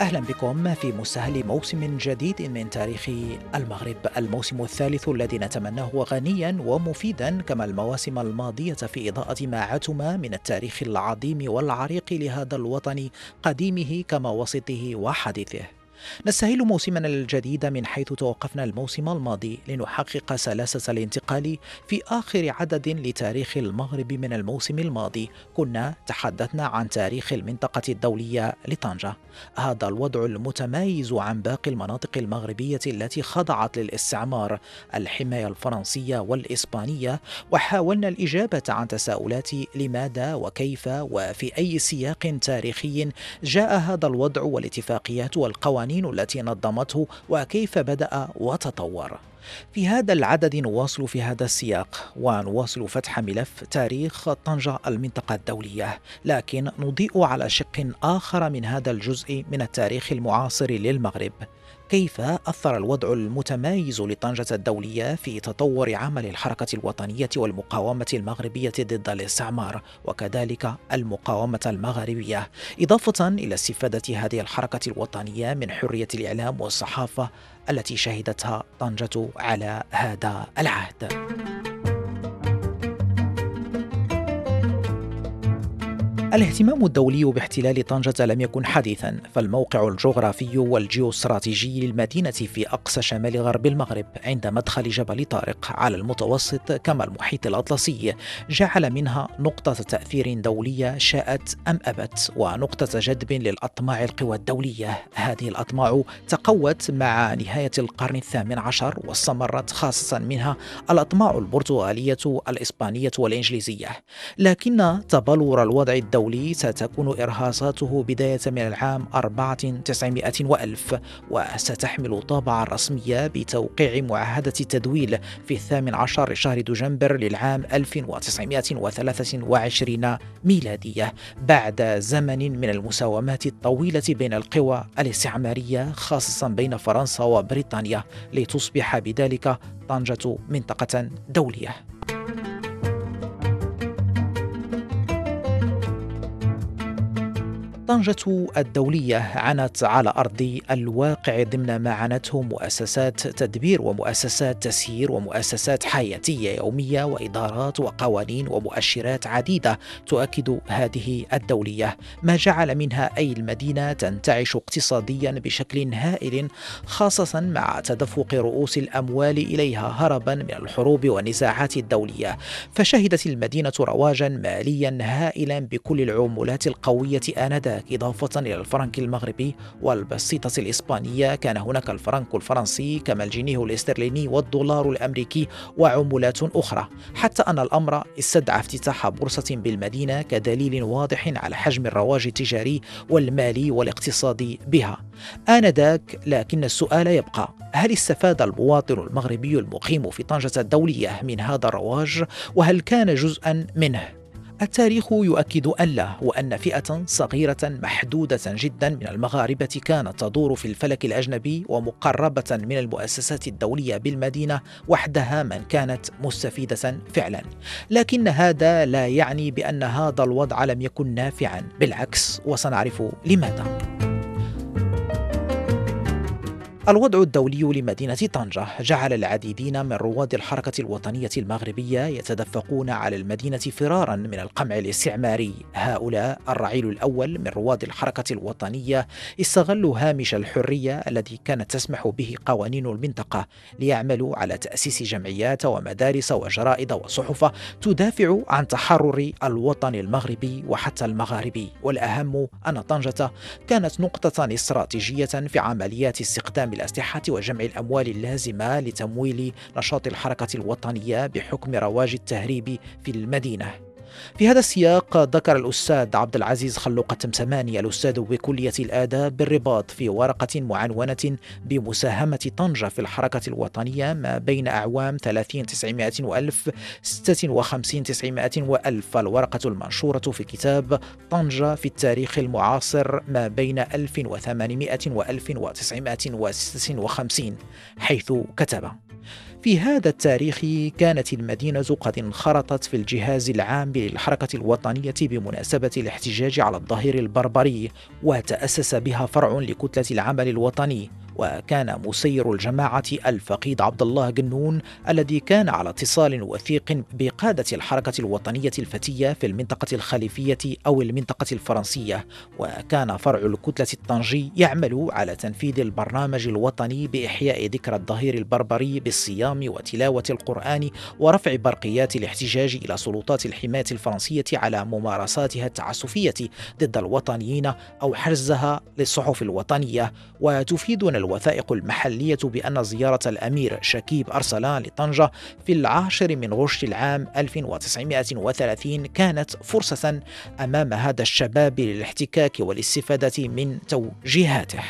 أهلا بكم في مستهل موسم جديد من تاريخ المغرب. الموسم الثالث الذي نتمناه غنيا ومفيدا كما المواسم الماضية في إضاءة ما عتم من التاريخ العظيم والعريق لهذا الوطن قديمه كما وسطه وحديثه. نستهل موسمنا الجديد من حيث توقفنا الموسم الماضي لنحقق سلاسة الانتقال في آخر عدد لتاريخ المغرب من الموسم الماضي. كنا تحدثنا عن تاريخ المنطقة الدولية لطنجة. هذا الوضع المتميز عن باقي المناطق المغربية التي خضعت للاستعمار. الحماية الفرنسية والإسبانية وحاولنا الإجابة عن تساؤلات لماذا وكيف وفي أي سياق تاريخي جاء هذا الوضع والاتفاقيات والقوانين القوانين التي نظمته وكيف بدأ وتطور. في هذا العدد نواصل في هذا السياق ونواصل فتح ملف تاريخ طنجة المنطقة الدولية لكن نضيء على شق آخر من هذا الجزء من التاريخ المعاصر للمغرب كيف أثر الوضع المتمايز لطنجة الدولية في تطور عمل الحركة الوطنية والمقاومة المغربية ضد الاستعمار وكذلك المقاومة المغربية إضافة إلى استفادة هذه الحركة الوطنية من حرية الإعلام والصحافة التي شهدتها طنجة على هذا العهد. الاهتمام الدولي باحتلال طنجة لم يكن حديثا فالموقع الجغرافي والجيوستراتيجي للمدينة في أقصى شمال غرب المغرب عند مدخل جبل طارق على المتوسط كما المحيط الأطلسي. جعل منها نقطة تأثير دولية شاءت أم أبت ونقطة جذب للأطماع القوى الدولية. هذه الأطماع تقوت مع نهاية القرن الثامن عشر واستمرت خاصة منها الأطماع البرتغالية الإسبانية والإنجليزية. لكن تبلور الوضع الدولي الدولي ستكون إرهاصاته بداية من العام 4900 وألف وستحمل طابعا رسمية بتوقيع معاهدة التدويل في الثامن عشر شهر دجنبر للعام 1923 ميلادية بعد زمن من المساومات الطويلة بين القوى الاستعمارية خاصة بين فرنسا وبريطانيا لتصبح بذلك طنجة منطقة دولية. طنجة الدولية عنت على أرض الواقع ضمن ما عنته مؤسسات تدبير ومؤسسات تسيير ومؤسسات حياتية يومية وإدارات وقوانين ومؤشرات عديدة تؤكد هذه الدولية. ما جعل منها أي المدينة تنتعش اقتصاديا بشكل هائل خاصة مع تدفق رؤوس الأموال إليها هربا من الحروب والنزاعات الدولية. فشهدت المدينة رواجا ماليا هائلا بكل العملات القوية آنذاك. إضافة إلى الفرنك المغربي والبسيطة الإسبانية. كان هناك الفرنك الفرنسي كما الجنيه الاسترليني والدولار الأمريكي وعملات أخرى. حتى أن الأمر استدعى افتتاح بورصة بالمدينة كدليل واضح على حجم الرواج التجاري والمالي والاقتصادي بها. آنذاك لكن السؤال يبقى هل استفاد المواطن المغربي المقيم في طنجة الدولية من هذا الرواج؟ وهل كان جزءا منه؟ التاريخ يؤكد أن لا وأن فئة صغيرة محدودة جدا من المغاربة كانت تدور في الفلك الأجنبي ومقربة من المؤسسات الدولية بالمدينة وحدها من كانت مستفيدة فعلا. لكن هذا لا يعني بأن هذا الوضع لم يكن نافعا. بالعكس وسنعرف لماذا. الوضع الدولي لمدينة طنجة. جعل العديدين من رواد الحركة الوطنية المغربية يتدفقون على المدينة فرارا من القمع الاستعماري. هؤلاء الرعيل الأول من رواد الحركة الوطنية استغلوا هامش الحرية الذي كانت تسمح به قوانين المنطقة ليعملوا على تأسيس جمعيات ومدارس وجرائد وصحف تدافع عن تحرر الوطن المغربي وحتى المغاربي والأهم أن طنجة كانت نقطة استراتيجية في عمليات استخدام الأسلحة وجمع الأموال اللازمة لتمويل نشاط الحركة الوطنية بحكم رواج التهريب في المدينة. في هذا السياق ذكر الأستاذ عبد العزيز خلوق التمسماني الأستاذ بكلية الآداب بالرباط في ورقة معنونة بمساهمة طنجة في الحركة الوطنية ما بين أعوام 30 900 وألف 56 900 وألف. الورقة المنشورة في كتاب طنجة في التاريخ المعاصر ما بين 1800 و 1956 حيث كتب في هذا التاريخ كانت المدينة قد انخرطت في الجهاز العام للحركة الوطنية بمناسبة الاحتجاج على الظهير البربري وتأسس بها فرع لكتلة العمل الوطني. وكان مسير الجماعة الفقيد عبد الله جنون الذي كان على اتصال وثيق بقادة الحركة الوطنية الفتية في المنطقة الخليفية أو المنطقة الفرنسية. وكان فرع الكتلة الطنجي يعمل على تنفيذ البرنامج الوطني بإحياء ذكرى الظهير البربري بالصيام وتلاوة القرآن ورفع برقيات الاحتجاج إلى سلطات الحماية الفرنسية على ممارساتها التعسفية ضد الوطنيين أو حرزها للصحف الوطنية. وتفيدنا الوثائق المحلية بأن زيارة الأمير شكيب أرسلان لطنجة في العاشر من غشت العام 1930 كانت فرصة أمام هذا الشباب للاحتكاك والاستفادة من توجيهاته.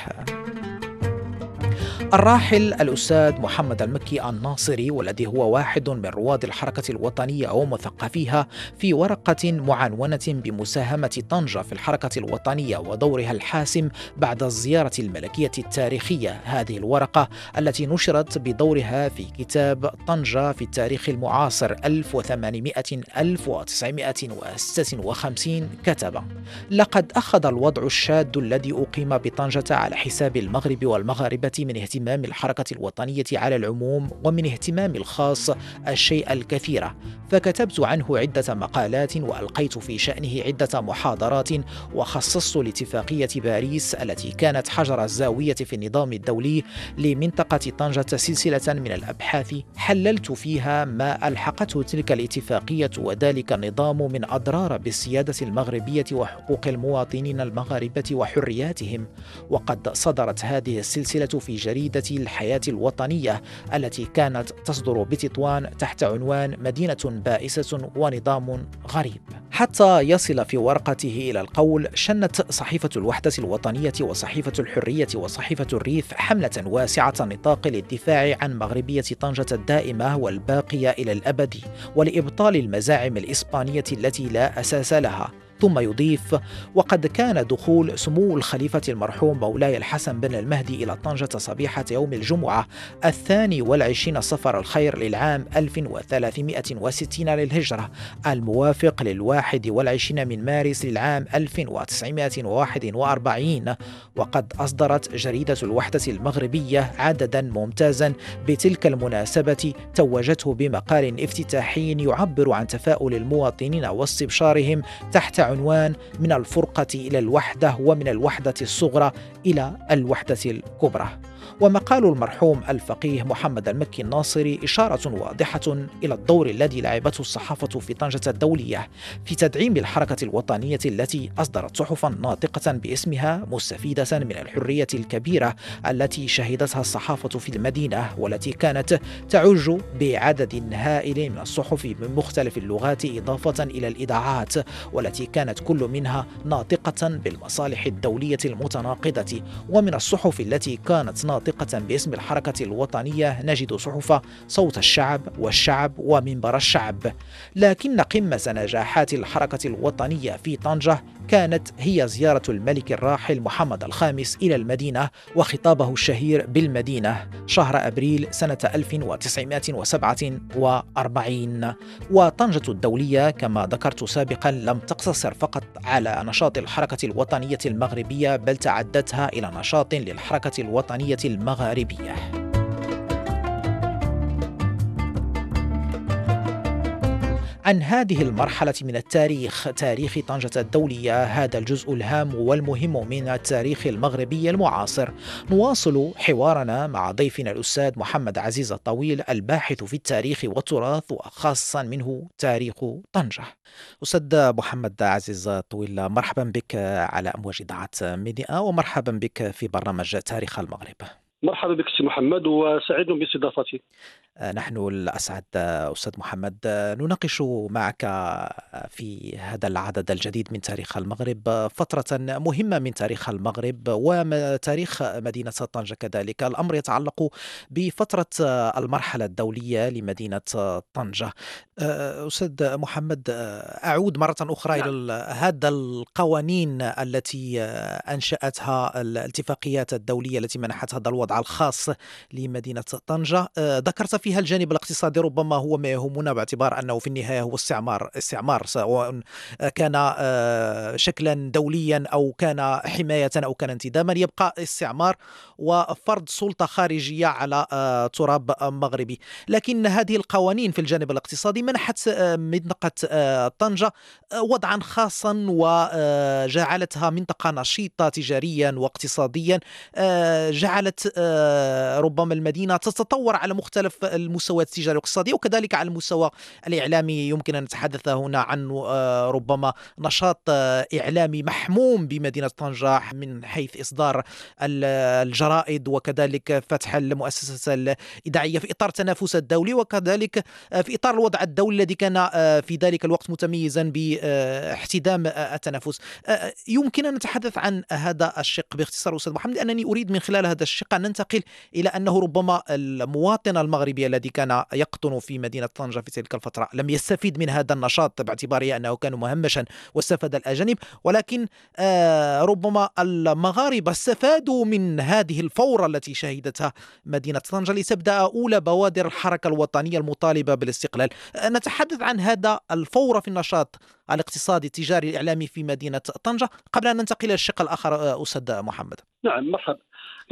الراحل الأستاذ محمد المكي الناصري والذي هو واحد من رواد الحركة الوطنية ومثقفيها في ورقة معنونة بمساهمة طنجة في الحركة الوطنية ودورها الحاسم بعد الزيارة الملكية التاريخية. هذه الورقة التي نشرت بدورها في كتاب طنجة في التاريخ المعاصر 1800 1956 كتب لقد أخذ الوضع الشاد الذي أقيم بطنجة على حساب المغرب والمغاربة من اهتمام اهتمام الحركة الوطنية على العموم ومن اهتمام الخاص الشيء الكثير. فكتبت عنه عدة مقالات وألقيت في شأنه عدة محاضرات وخصصت لاتفاقية باريس التي كانت حجر الزاوية في النظام الدولي لمنطقة طنجة سلسلة من الأبحاث. حللت فيها ما ألحقته تلك الاتفاقية وذلك النظام من أضرار بالسيادة المغربية وحقوق المواطنين المغاربة وحرياتهم. وقد صدرت هذه السلسلة في جريدة الحياة الوطنية التي كانت تصدر بتطوان تحت عنوان مدينة بائسة ونظام غريب. حتى يصل في ورقته إلى القول شنت صحيفة الوحدة الوطنية وصحيفة الحرية وصحيفة الريف حملة واسعة النطاق للدفاع عن مغربية طنجة الدائمة والباقية إلى الأبد ولإبطال المزاعم الإسبانية التي لا أساس لها. ثم يضيف وقد كان دخول سمو الخليفة المرحوم مولاي الحسن بن المهدي إلى طنجة صبيحة يوم الجمعة الثاني والعشرين صفر الخير للعام 1360 للهجرة الموافق للواحد والعشرين من مارس للعام 1941 وقد أصدرت جريدة الوحدة المغربية عددا ممتازا بتلك المناسبة توجته بمقال افتتاحي يعبر عن تفاؤل المواطنين واستبشارهم تحت عنوان من الفرقة إلى الوحدة ومن الوحدة الصغرى إلى الوحدة الكبرى. ومقال المرحوم الفقيه محمد المكي الناصري إشارة واضحة إلى الدور الذي لعبته الصحافة في طنجة الدولية في تدعيم الحركة الوطنية التي أصدرت صحفا ناطقة باسمها مستفيدة من الحرية الكبيرة التي شهدتها الصحافة في المدينة والتي كانت تعج بعدد هائل من الصحف من مختلف اللغات إضافة إلى الإذاعات والتي كانت كل منها ناطقة بالمصالح الدولية المتناقضة ومن الصحف التي كانت ناطقة ناطقة باسم الحركة الوطنية نجد صحف صوت الشعب والشعب ومنبر الشعب. لكن قمة نجاحات الحركة الوطنية في طنجة كانت هي زيارة الملك الراحل محمد الخامس إلى المدينة وخطابه الشهير بالمدينة شهر أبريل سنة 1947 وطنجة الدولية كما ذكرت سابقا لم تقتصر فقط على نشاط الحركة الوطنية المغربية بل تعدتها إلى نشاط للحركة الوطنية المغاربية. عن هذه المرحلة من التاريخ تاريخ طنجة الدولية هذا الجزء الهام والمهم من التاريخ المغربي المعاصر. نواصل حوارنا مع ضيفنا الأستاذ محمد عزيز الطويل الباحث في التاريخ والتراث وخاصة منه تاريخ طنجة. أستاذ محمد عزيز الطويل مرحبا بك على أمواج إذاعة ميديا ومرحبا بك في برنامج تاريخ المغرب. مرحبا بك سي محمد وسعيد باستضافتي. آه، نحن الأسعد آه، أستاذ محمد. آه، نناقش معك في هذا العدد الجديد من تاريخ المغرب فترة مهمة من تاريخ المغرب وتاريخ مدينة طنجة كذلك. الأمر يتعلق بفترة المرحلة الدولية لمدينة طنجة. أستاذ محمد أعود مرة أخرى نعم. إلى هذا القوانين التي أنشأتها الاتفاقيات الدولية التي منحت هذا الوضع الخاص لمدينة طنجة. ذكرت في فيها الجانب الاقتصادي ربما هو ما يهمنا باعتبار أنه في النهاية هو استعمار استعمار سواء كان آه، شكلا دوليا أو كان حماية أو كان انتداما يبقى استعمار وفرض سلطة خارجية على آه، تراب مغربي. لكن هذه القوانين في الجانب الاقتصادي منحت آه، منطقة طنجة وضعا خاصا وجعلتها منطقة نشيطة تجاريا واقتصاديا. جعلت ربما المدينة تتطور على مختلف المستوى التجاري والاقتصادي وكذلك على المستوى الإعلامي. يمكن أن نتحدث هنا عن آه، ربما نشاط آه، إعلامي محموم بمدينة طنجة من حيث إصدار الجرائد وكذلك فتح المؤسسة الإذاعية في إطار التنافس الدولي وكذلك آه، في إطار الوضع الدولي الذي كان في ذلك الوقت متميزا باحتدام التنافس. يمكن أن نتحدث عن هذا الشق باختصار أستاذ محمد أنني أريد من خلال هذا الشق أن ننتقل إلى أنه ربما المواطن المغربي الذي كان يقطن في مدينة طنجة في تلك الفترة لم يستفيد من هذا النشاط باعتباره أنه كان مهمشا واستفاد الأجانب ولكن آه ربما المغاربة استفادوا من هذه الفورة التي شهدتها مدينة طنجة لتبدأ أولى بوادر الحركة الوطنية المطالبة بالاستقلال. آه نتحدث عن هذا الفورة في النشاط الاقتصادي التجاري الإعلامي في مدينة طنجة. قبل أن ننتقل إلى الشق الآخر آه، أستاذ محمد. نعم مرحبا.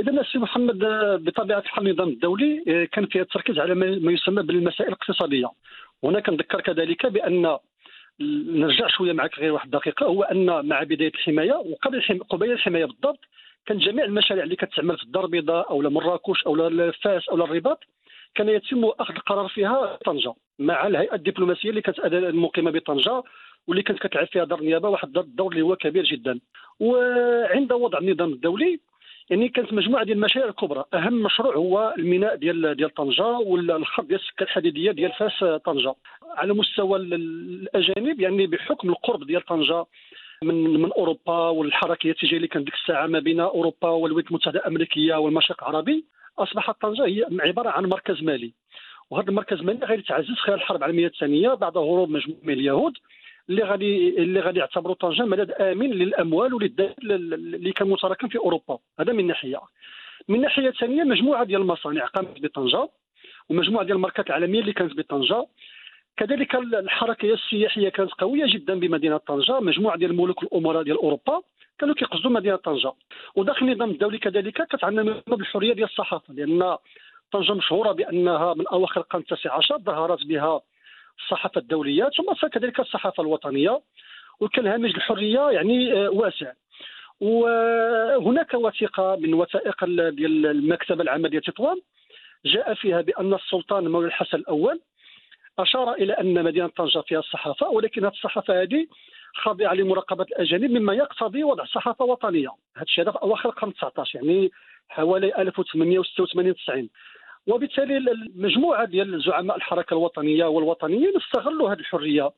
إذا السي محمد بطبيعة الحال النظام الدولي آه، كان فيه التركيز على ما يسمى بالمسائل الاقتصادية. هنا كنذكر كذلك بأن نرجع شوية معك غير واحد الدقيقة هو أن مع بداية الحماية وقبل قبيل الحماية بالضبط كان جميع المشاريع اللي كتعمل في الدار البيضاء أو مراكش أو فاس أو الرباط كان يتم أخذ القرار فيها طنجة مع الهيئة الدبلوماسية اللي كانت مقيمه بطنجة واللي كانت كتلعب فيها دار النيابه واحد الدور اللي هو كبير جدا. وعند وضع النظام الدولي يعني كانت مجموعة ديال المشاريع الكبرى. أهم مشروع هو الميناء ديال ديال طنجة والخط ديال السكه الحديدية ديال فاس طنجة. على مستوى الأجانب يعني بحكم القرب ديال طنجة من من أوروبا والحركية التجارية اللي كانت ديك الساعة ما بين أوروبا والولايات المتحدة الأمريكية والمشرق العربي أصبحت طنجة هي عبارة عن مركز مالي. وهذا المركز المالي غير تعزز خلال الحرب العالمية الثانية بعد هروب مجموعة من اليهود. اللي غادي اللي غادي يعتبروا طنجه ملاذ آمن للأموال وللذهب اللي كان متراكم في أوروبا. هذا من ناحية. من ناحية ثانية مجموعة ديال المصانع قامت بطنجة ومجموعة ديال الماركات العالمية اللي كانت بطنجة. كذلك الحركة السياحية كانت قوية جدا بمدينة طنجة. مجموعة ديال الملوك الأمراء ديال أوروبا كانوا كيقصدوا مدينة طنجة. وداخل النظام الدولي كذلك كانت عندنا بالحرية ديال الصحافة لأن طنجة مشهورة بأنها من أواخر القرن التاسع عشر ظهرت بها الصحافة الدولية ثم كذلك الصحافة الوطنية وكان هامش الحرية يعني آه، واسع. وهناك وثيقة من وثائق ديال المكتبة العامة ديال تطوان جاء فيها بأن السلطان مولاي الحسن الأول أشار إلى أن مدينة طنجة فيها الصحافة ولكن هذه الصحافة هذه خاضعة لمراقبة الأجانب مما يقتضي وضع صحافة وطنية. هذا الشيء هذا في أواخر القرن 19 يعني حوالي 1886 90 وبالتالي المجموعه ديال زعماء الحركة الوطنية والوطنيين استغلوا هذه الحرية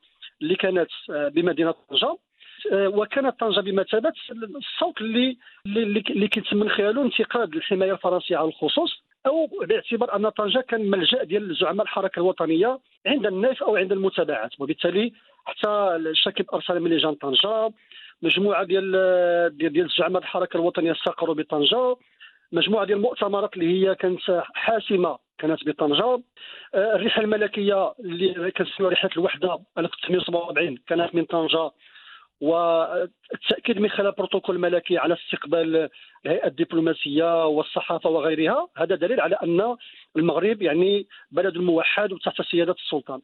اللي كانت آه، بمدينة طنجة. آه، وكانت طنجة بمثابة الصوت اللي اللي, كيتم من خلاله انتقاد الحماية الفرنسية على الخصوص أو باعتبار أن طنجة كان ملجأ ديال زعماء الحركة الوطنية عند الناس أو عند المتابعات. وبالتالي حتى الشاكب أرسل من لجان طنجة مجموعة ديال ديال, ديال زعماء الحركة الوطنية استقروا بطنجة. مجموعة ديال المؤتمرات اللي هي كانت حاسمة كانت بطنجة. آه، الرحله الملكية اللي كنسميوها رحله الوحدة 1947 كانت من طنجة. والتأكيد من خلال بروتوكول الملكي على استقبال الهيئة الدبلوماسية والصحافة وغيرها هذا دليل على أن المغرب يعني بلد موحد وتحت سيادة السلطان.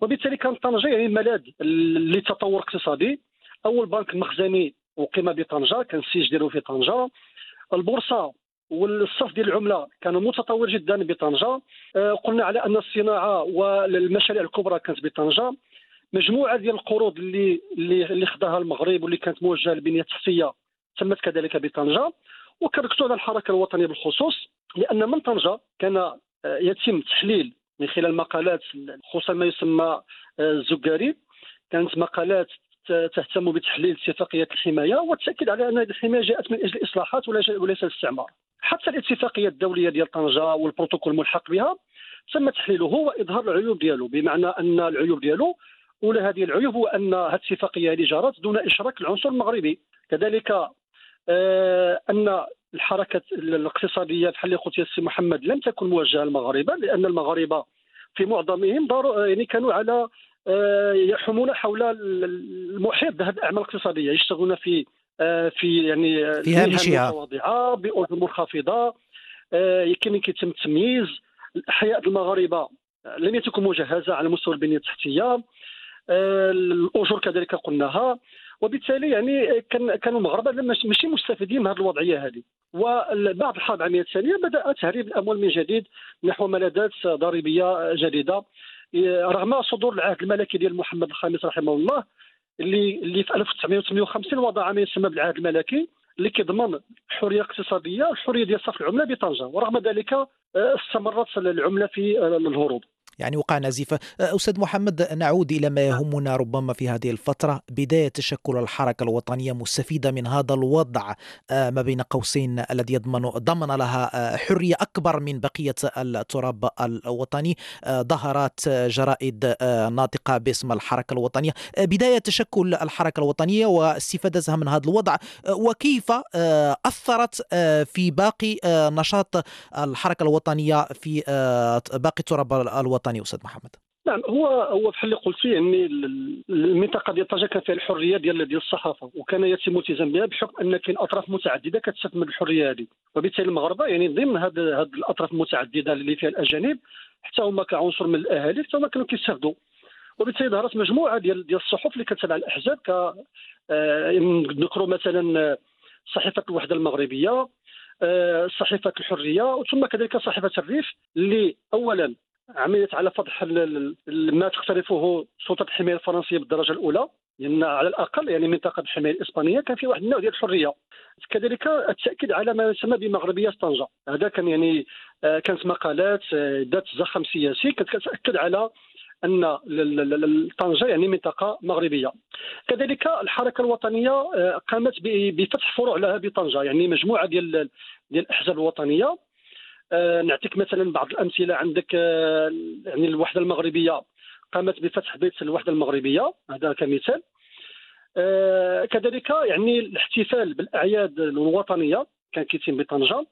وبالتالي كان طنجة يعني ملاذ لتطور اقتصادي. أول بنك مخزني أقيم بطنجة كان السيج ديالو في طنجة. البورصة والصف ديال العملة كان متطور جدا بطنجة. آه، قلنا على أن الصناعة والمشاريع الكبرى كانت بطنجة. مجموعة ديال القروض اللي اللي خداها المغرب واللي كانت موجهة للبنية التحتية تمت كذلك بطنجة. وكركزوا على الحركة الوطنية بالخصوص لأن من طنجة كان آه، يتم تحليل من خلال مقالات خصوصا ما يسمى الزكاري كانت مقالات تهتم بتحليل اتفاقيه الحماية والتأكيد على أن هذه الحماية جاءت من أجل الاصلاحات وليس الاستعمار حتى الاتفاقية الدولية ديال طنجة والبروتوكول الملحق بها تم تحليله وإظهار العيوب ديالو بمعنى أن العيوب ديالو أولى هذه العيوب هو أن هذه الاتفاقية هذه جرت دون إشراك العنصر المغربي. كذلك آه أن الحركة الاقتصادية بحال اللي قلت يا سي محمد لم تكن موجهة للمغاربة لأن المغاربة في معظمهم يعني كانوا على آه، يحومون حول المحيط بهذه الأعمال الاقتصادية يشتغلون في في يعني في هامشها متواضعة باجور منخفضة. آه، يمكن يتم التمييز. الاحياء المغاربة لم تكن مجهزة على مستوى البنية التحتية. الأجور كذلك قلناها. وبالتالي يعني كان كانوا المغاربة ماشي مستفيدين من هذه الوضعية هذه. وبعد الحرب العالميه الثانية بدأ تهريب الأموال من جديد نحو ملاذات ضريبية جديدة. رغم صدور العهد الملكي ديال محمد الخامس رحمه الله اللي اللي في 1958 وضع ما يسمى بالعهد الملكي اللي كيضمن الحريه الاقتصاديه والحريه ديال صرف العملة بطنجة ورغم ذلك آه، استمرت العملة في آه، الهروب. يعني وقع نزيف. أستاذ محمد نعود إلى ما يهمنا ربما في هذه الفترة. بداية تشكل الحركة الوطنية مستفيدة من هذا الوضع. آه، ما بين قوسين الذي يضمن ضمن لها آه، حرية أكبر من بقية التراب الوطني. ظهرت جرائد ناطقة باسم الحركة الوطنية. بداية تشكل الحركة الوطنية واستفادتها من هذا الوضع. وكيف أثرت في باقي نشاط الحركة الوطنية في باقي التراب الوطني؟ الوطني أستاذ محمد. نعم هو هو بحال اللي قلتي يعني المنطقة ديال طنجه كان فيها الحرية ديال ديال الصحافة وكان يتم الالتزام بها بحكم أن كاين أطراف متعددة كتستثمر الحرية هذه. وبالتالي المغاربه يعني ضمن هذه الأطراف المتعددة اللي فيها الأجانب حتى هما كعنصر من الأهالي حتى هما كانوا كيستافدوا. وبالتالي ظهرت مجموعة ديال ديال الصحف اللي كتبع الأحزاب ك آه، نذكروا مثلا صحيفة الوحدة المغربية آه، صحيفة الحرية ثم كذلك صحيفة الريف اللي اولا عملت على فتح ما تقترفه سلطة الحماية الفرنسية بالدرجة الأولى لأن على الأقل يعني منطقة الحماية الإسبانية كان في واحد النوع ديال الحرية. كذلك التأكيد على ما يسمى بمغربية طنجه هذا كان يعني آه، كانت مقالات آه، ذات زخم سياسي. كانت تاكد على أن طنجه يعني منطقة مغربية. كذلك الحركة الوطنية آه، قامت بفتح فروع لها بطنجة. يعني مجموعة ديال الأحزاب الوطنية نعطيك مثلا بعض الأمثلة عندك آه، يعني الوحدة المغربية. قامت بفتح بيت الوحدة المغربية هذا كمثال. آه، كذلك يعني الاحتفال بالأعياد الوطنية كان كيتم بطنجة.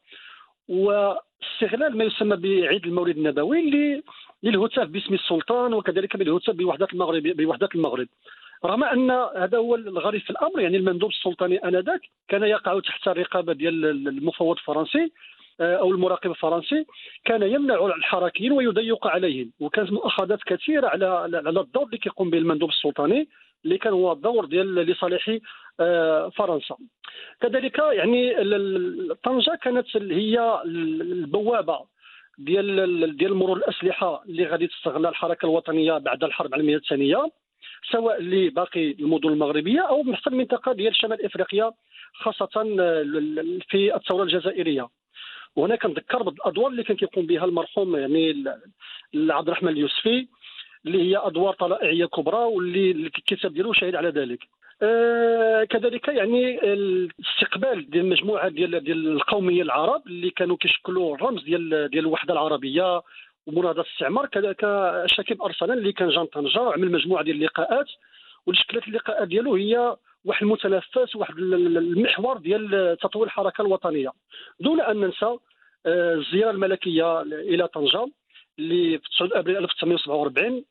واستغلال ما يسمى بعيد المولد النبوي اللي للهتاف باسم السلطان وكذلك بالهتاف بوحدة المغرب بوحدة المغرب. رغم أن هذا هو الغريب في الأمر يعني المندوب السلطاني آنذاك كان يقع تحت الرقابه ديال المفوض الفرنسي. آه، أو المراقب الفرنسي كان يمنع الحركيين ويضيق عليهم. وكانت مؤاخذات كثيرة على على الدور اللي كيقوم به المندوب السلطاني اللي كان هو الدور ديال لصالح آه، فرنسا. كذلك يعني طنجه كانت هي البوابة ديال ديال مرور الأسلحة اللي غادي تستغلها الحركة الوطنية بعد الحرب العالمية الثانية سواء لباقي المدن المغربية أو حتى المنطقة ديال شمال إفريقيا خاصة آه، في الثورة الجزائرية. وهنا كنذكر بالادوار اللي كان كيقوم بها المرحوم يعني عبد الرحمن اليوسفي اللي هي أدوار طلائعية كبرى واللي الكتاب ديالو شاهد على ذلك. آه كذلك يعني الاستقبال ديال المجموعه ديال ديال القومية العرب اللي كانوا كيشكلوا الرمز ديال ديال الوحدة العربية ومناهضه الاستعمار. كذلك شكيب ارسلان اللي كان جان طنجة وعمل مجموعة ديال اللقاءات. والشكلات اللقاءات ديالو هي واحد المتنفس واحد المحور ديال تطوير الحركة الوطنية. دون أن ننسى آه، الزيارة الملكية إلى طنجة اللي في 9 أبريل 1947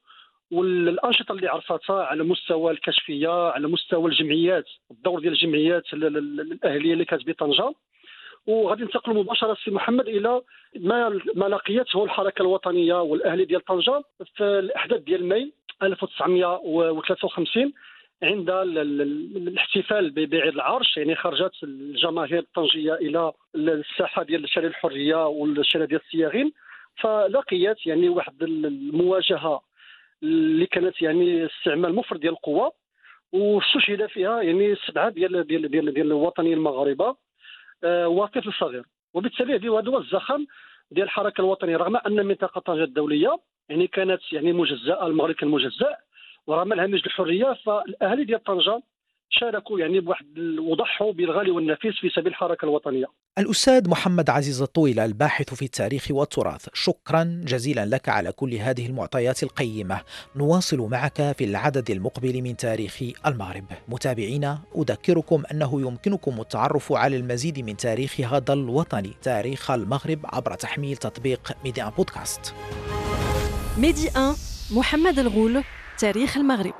والأنشطة اللي عرفتها على مستوى الكشفية على مستوى الجمعيات الدور ديال الجمعيات الأهلية اللي كانت بطنجة. وغادي ننتقل مباشرة سي محمد إلى ما ما لقيته الحركة الوطنية والأهلي ديال طنجة في الأحداث ديال ماي. 1953 عند الاحتفال بعيد العرش يعني خرجت الجماهير الطنجية إلى الساحة ديال شارع الحرية والشارع ديال الصياغين فلقيت يعني واحد المواجهة اللي كانت يعني استعمال مفرط ديال القوة واستشهد فيها يعني سبعة ديال ديال ديال, ديال الوطنيين المغاربة آه وطفل صغير وبالتالي هذه هو الزخم ديال الحركة الوطنية رغم أن منطقة طنجة الدولية يعني كانت يعني مجزأة المغرب كان مجزأ ورغم الهامش الحرية فالاهالي ديال طنجة شاركوا يعني بواحد وضحوا بالغالي والنفيس في سبيل الحركة الوطنية. الأستاذ محمد عزيز الطويل الباحث في التاريخ والتراث، شكرا جزيلا لك على كل هذه المعطيات القيمة. نواصل معك في العدد المقبل من تاريخ المغرب. متابعينا أذكركم أنه يمكنكم التعرف على المزيد من تاريخ هذا الوطن، تاريخ المغرب عبر تحميل تطبيق ميدي 1 بودكاست. ميدي 1 محمد الغول تاريخ المغرب.